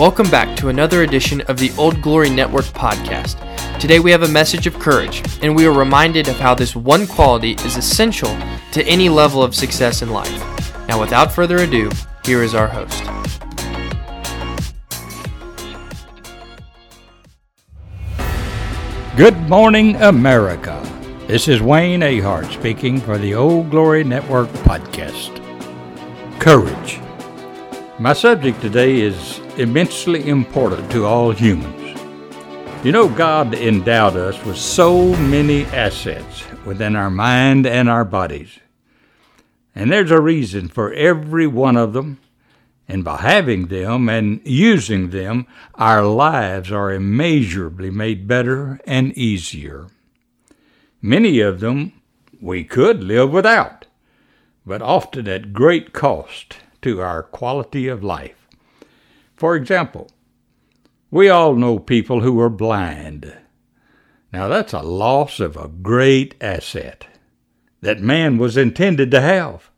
welcome back to another edition of the Old Glory Network podcast. Today we have a message of courage, and we are reminded of how this one quality is essential to any level of success in life. Now, without further ado, here is our host. Good morning, America. This is Wayne Ahart speaking for the Old Glory Network podcast. Courage. My subject today is immensely important to all humans. You know, God endowed us with so many assets within our mind and our bodies. And there's a reason for every one of them. And by having them and using them, our lives are immeasurably made better and easier. Many of them we could live without, but often at great cost to our quality of life. For example, we all know people who are blind. Now that's a loss of a great asset that man was intended to have.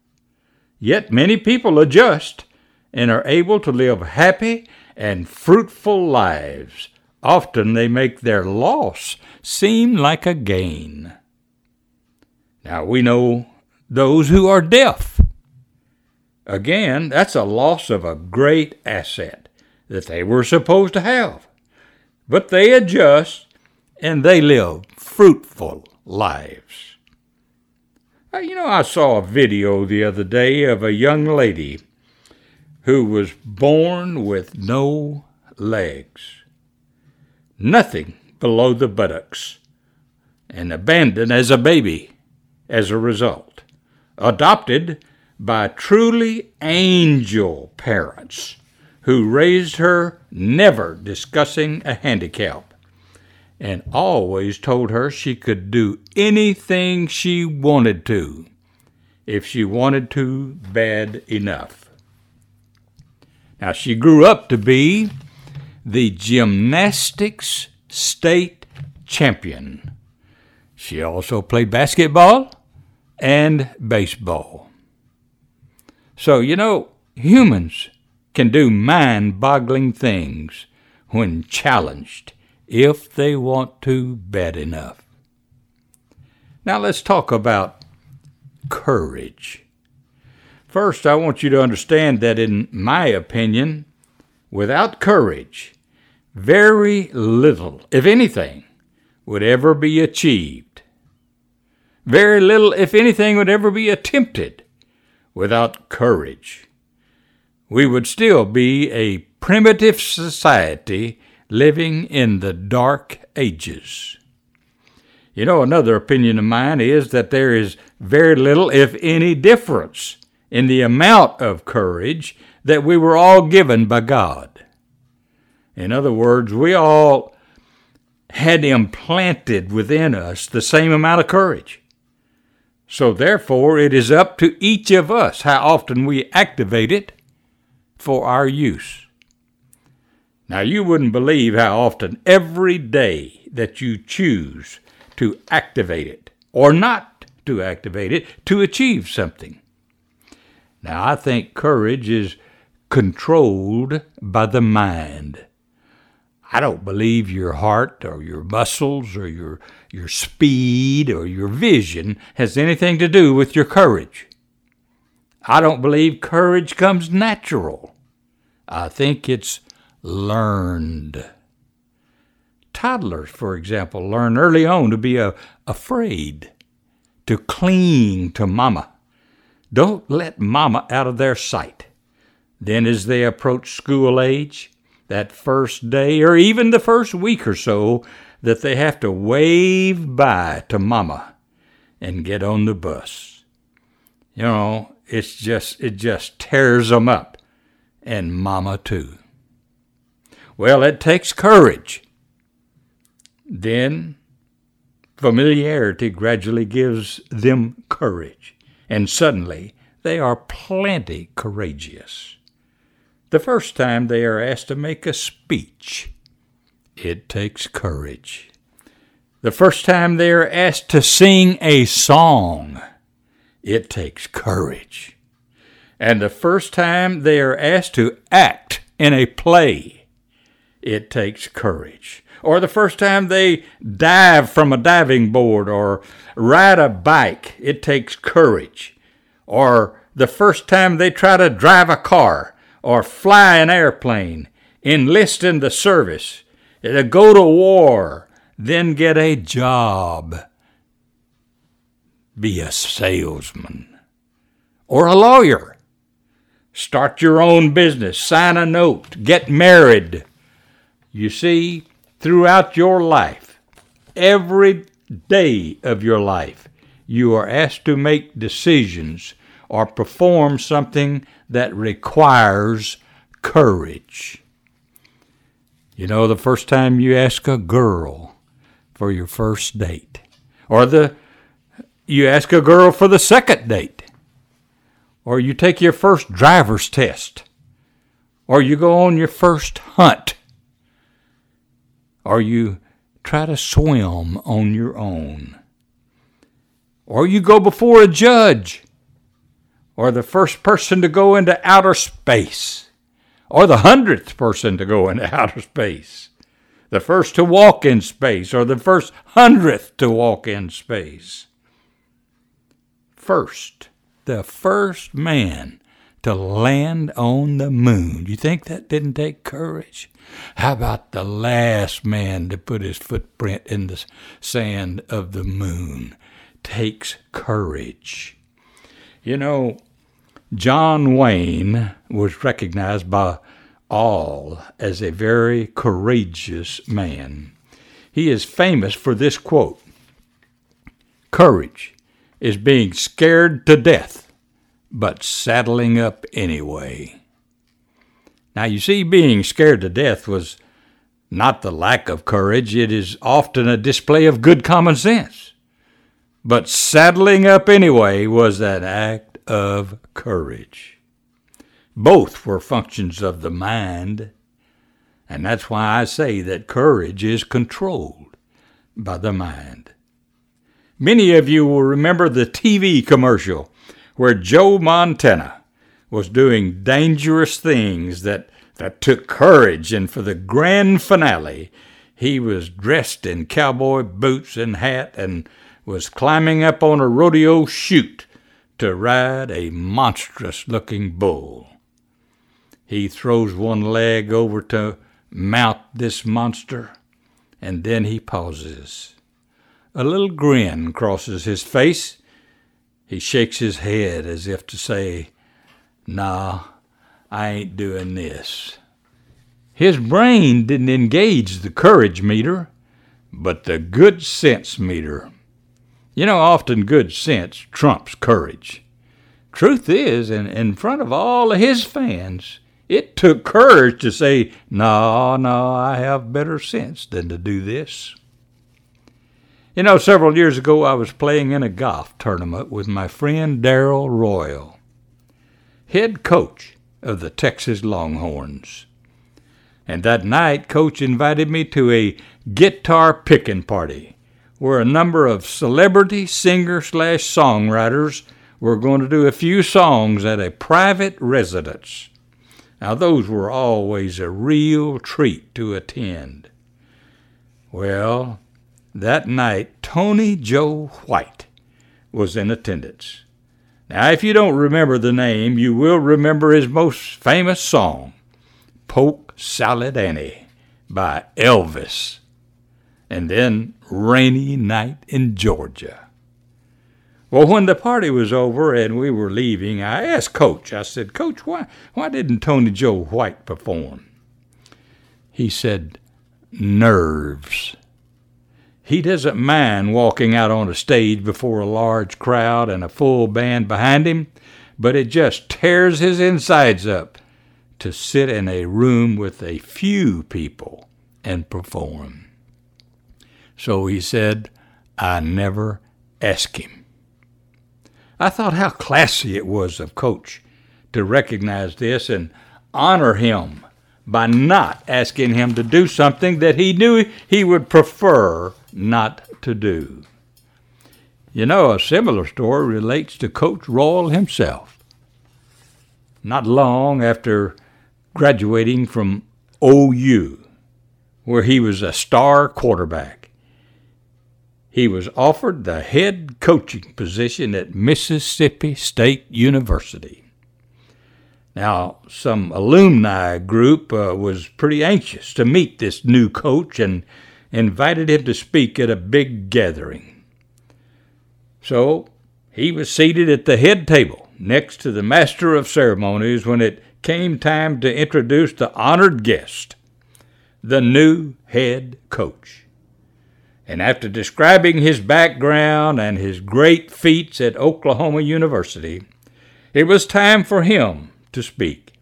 Yet many people adjust and are able to live happy and fruitful lives Often they make their loss seem like a gain. Now we know those who are deaf. Again, that's a loss of a great asset that they were supposed to have. But they adjust and they live fruitful lives. Uh, you know, I saw a video the other day of a young lady who was born with no legs nothing below the buttocks, and abandoned as a baby as a result. Adopted by truly angel parents who raised her never discussing a handicap and always told her she could do anything she wanted to if she wanted to bad enough. Now, she grew up to be the gymnastics state champion. She also played basketball and baseball. So, you know, humans can do mind boggling things when challenged if they want to bad enough. Now, let's talk about courage. First, I want you to understand that, in my opinion, without courage, very little, if anything, would ever be achieved. Very little, if anything, would ever be attempted without courage. We would still be a primitive society living in the dark ages. You know, another opinion of mine is that there is very little, if any, difference in the amount of courage that we were all given by God. In other words, we all had implanted within us the same amount of courage. So, therefore, it is up to each of us how often we activate it for our use. Now, you wouldn't believe how often every day that you choose to activate it or not to activate it to achieve something. Now, I think courage is controlled by the mind. I don't believe your heart or your muscles or your, your speed or your vision has anything to do with your courage. I don't believe courage comes natural. I think it's learned. Toddlers, for example, learn early on to be afraid, to cling to mama. Don't let mama out of their sight. Then, as they approach school age, that first day or even the first week or so, that they have to wave bye to mama and get on the bus. You know, it's just it just tears them up and mama too. Well, it takes courage. Then familiarity gradually gives them courage, and suddenly they are plenty courageous. The first time they are asked to make a speech, it takes courage. The first time they are asked to sing a song, it takes courage. And the first time they are asked to act in a play, it takes courage. Or the first time they dive from a diving board or ride a bike, it takes courage. Or the first time they try to drive a car or fly an airplane, enlist in the service, to go to war, then get a job, be a salesman or a lawyer, start your own business, sign a note, get married. You see, throughout your life, every day of your life, you are asked to make decisions or perform something that requires courage. You know, the first time you ask a girl for your first date, or the you ask a girl for the second date, or you take your first driver's test, or you go on your first hunt, or you try to swim on your own, or you go before a judge. Or the first person to go into outer space, or the hundredth person to go into outer space, the first to walk in space, or the first hundredth to walk in space. First, the first man to land on the moon. You think that didn't take courage? How about the last man to put his footprint in the sand of the moon? Takes courage. You know, John Wayne was recognized by all as a very courageous man. He is famous for this quote Courage is being scared to death, but saddling up anyway. Now, you see, being scared to death was not the lack of courage, it is often a display of good common sense. But saddling up anyway was an act of courage. Both were functions of the mind, and that's why I say that courage is controlled by the mind. Many of you will remember the TV commercial where Joe Montana was doing dangerous things that, that took courage, and for the grand finale, he was dressed in cowboy boots and hat and was climbing up on a rodeo chute to ride a monstrous looking bull. He throws one leg over to mount this monster, and then he pauses. A little grin crosses his face. He shakes his head as if to say, Nah, I ain't doing this. His brain didn't engage the courage meter, but the good sense meter. You know, often good sense trumps courage. Truth is, in, in front of all of his fans, it took courage to say, No, no, I have better sense than to do this. You know, several years ago, I was playing in a golf tournament with my friend Darrell Royal, head coach of the Texas Longhorns. And that night, Coach invited me to a guitar picking party where a number of celebrity singer slash songwriters were going to do a few songs at a private residence. Now, those were always a real treat to attend. Well, that night, Tony Joe White was in attendance. Now, if you don't remember the name, you will remember his most famous song, Polk Salad Annie by Elvis and then rainy night in Georgia. Well, when the party was over and we were leaving, I asked Coach, I said, Coach, why, why didn't Tony Joe White perform? He said, nerves. He doesn't mind walking out on a stage before a large crowd and a full band behind him, but it just tears his insides up to sit in a room with a few people and perform. So he said, I never ask him. I thought how classy it was of Coach to recognize this and honor him by not asking him to do something that he knew he would prefer not to do. You know, a similar story relates to Coach Royal himself. Not long after graduating from OU, where he was a star quarterback. He was offered the head coaching position at Mississippi State University. Now, some alumni group uh, was pretty anxious to meet this new coach and invited him to speak at a big gathering. So he was seated at the head table next to the master of ceremonies when it came time to introduce the honored guest, the new head coach. And after describing his background and his great feats at Oklahoma University, it was time for him to speak.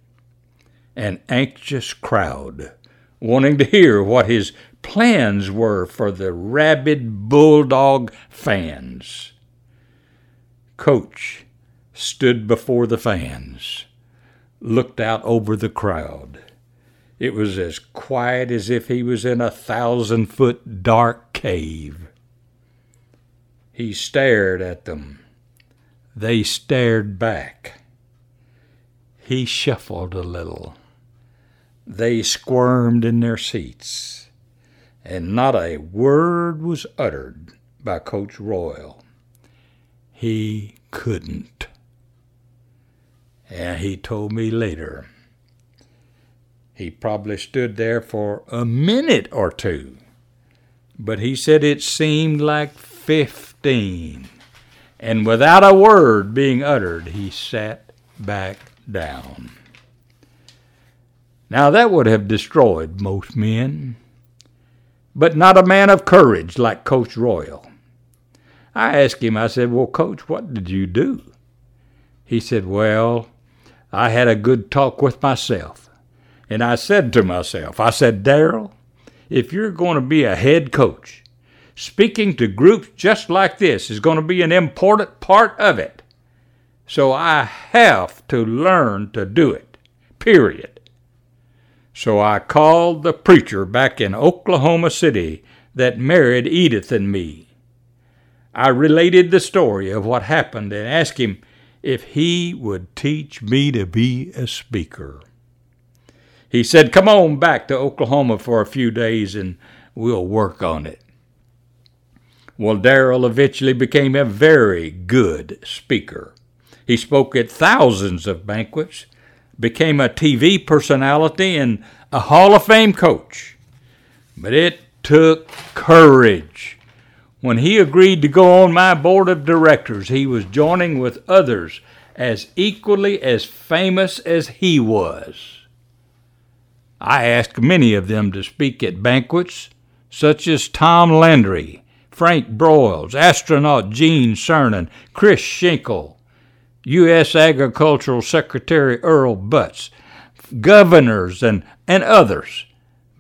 An anxious crowd wanting to hear what his plans were for the rabid Bulldog fans. Coach stood before the fans looked out over the crowd. It was as quiet as if he was in a thousand foot dark cave. He stared at them. They stared back. He shuffled a little. They squirmed in their seats, and not a word was uttered by Coach Royal. He couldn't. And he told me later. He probably stood there for a minute or two, but he said it seemed like fifteen. And without a word being uttered, he sat back down. Now that would have destroyed most men, but not a man of courage like Coach Royal. I asked him, I said, Well, Coach, what did you do? He said, Well, I had a good talk with myself. And I said to myself, I said, Darrell, if you're going to be a head coach, speaking to groups just like this is going to be an important part of it. So I have to learn to do it, period. So I called the preacher back in Oklahoma City that married Edith and me. I related the story of what happened and asked him if he would teach me to be a speaker. He said, Come on back to Oklahoma for a few days and we'll work on it. Well, Darrell eventually became a very good speaker. He spoke at thousands of banquets, became a TV personality, and a Hall of Fame coach. But it took courage when he agreed to go on my board of directors, he was joining with others as equally as famous as he was. I asked many of them to speak at banquets, such as Tom Landry, Frank Broyles, astronaut Gene Cernan, Chris Schenkel, U.S. Agricultural Secretary Earl Butz, governors, and, and others.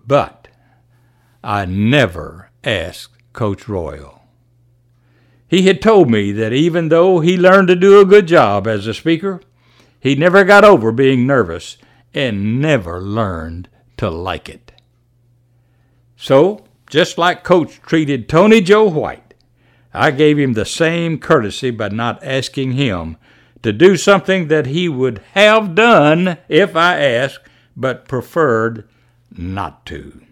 But I never asked Coach Royal. He had told me that even though he learned to do a good job as a speaker, he never got over being nervous and never learned to like it. So, just like Coach treated Tony Joe White, I gave him the same courtesy by not asking him to do something that he would have done if I asked, but preferred not to.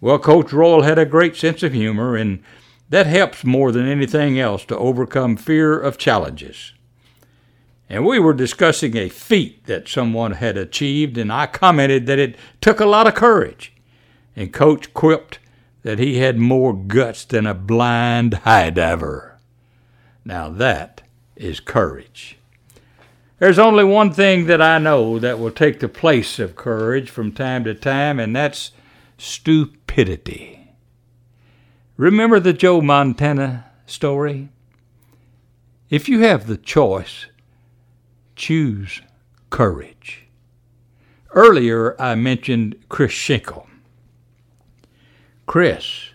Well, Coach Royal had a great sense of humor, and that helps more than anything else to overcome fear of challenges. And we were discussing a feat that someone had achieved, and I commented that it took a lot of courage. And Coach quipped that he had more guts than a blind high diver. Now that is courage. There's only one thing that I know that will take the place of courage from time to time, and that's stupidity. Remember the Joe Montana story? If you have the choice, choose courage. Earlier, I mentioned Chris Schenkel. Chris,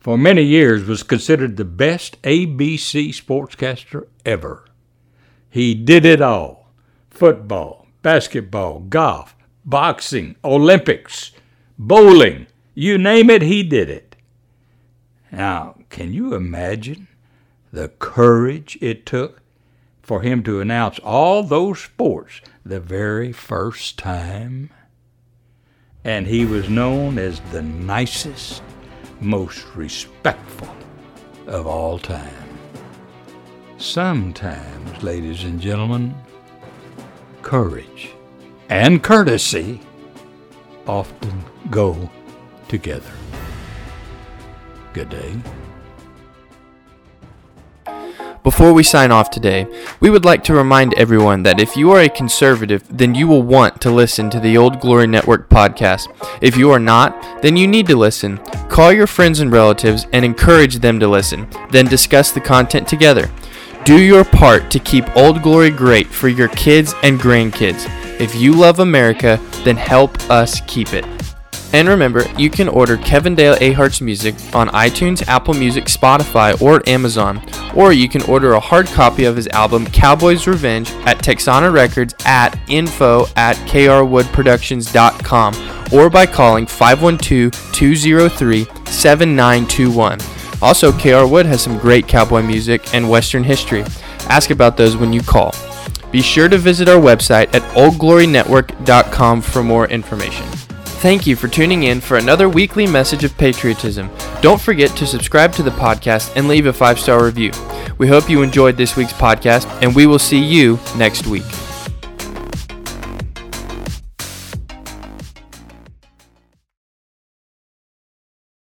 for many years, was considered the best ABC sportscaster ever. He did it all football, basketball, golf, boxing, Olympics, bowling, you name it, he did it. Now, can you imagine the courage it took for him to announce all those sports the very first time. And he was known as the nicest, most respectful of all time. Sometimes, ladies and gentlemen, courage and courtesy often go together. Good day. Before we sign off today, we would like to remind everyone that if you are a conservative, then you will want to listen to the Old Glory Network podcast. If you are not, then you need to listen. Call your friends and relatives and encourage them to listen, then discuss the content together. Do your part to keep Old Glory great for your kids and grandkids. If you love America, then help us keep it. And remember, you can order Kevin Dale Ahart's music on iTunes, Apple Music, Spotify, or Amazon. Or you can order a hard copy of his album Cowboy's Revenge at Texana Records at info at krwoodproductions.com or by calling 512-203-7921. Also, KR Wood has some great cowboy music and western history. Ask about those when you call. Be sure to visit our website at oldglorynetwork.com for more information. Thank you for tuning in for another weekly message of patriotism. Don't forget to subscribe to the podcast and leave a five star review. We hope you enjoyed this week's podcast, and we will see you next week.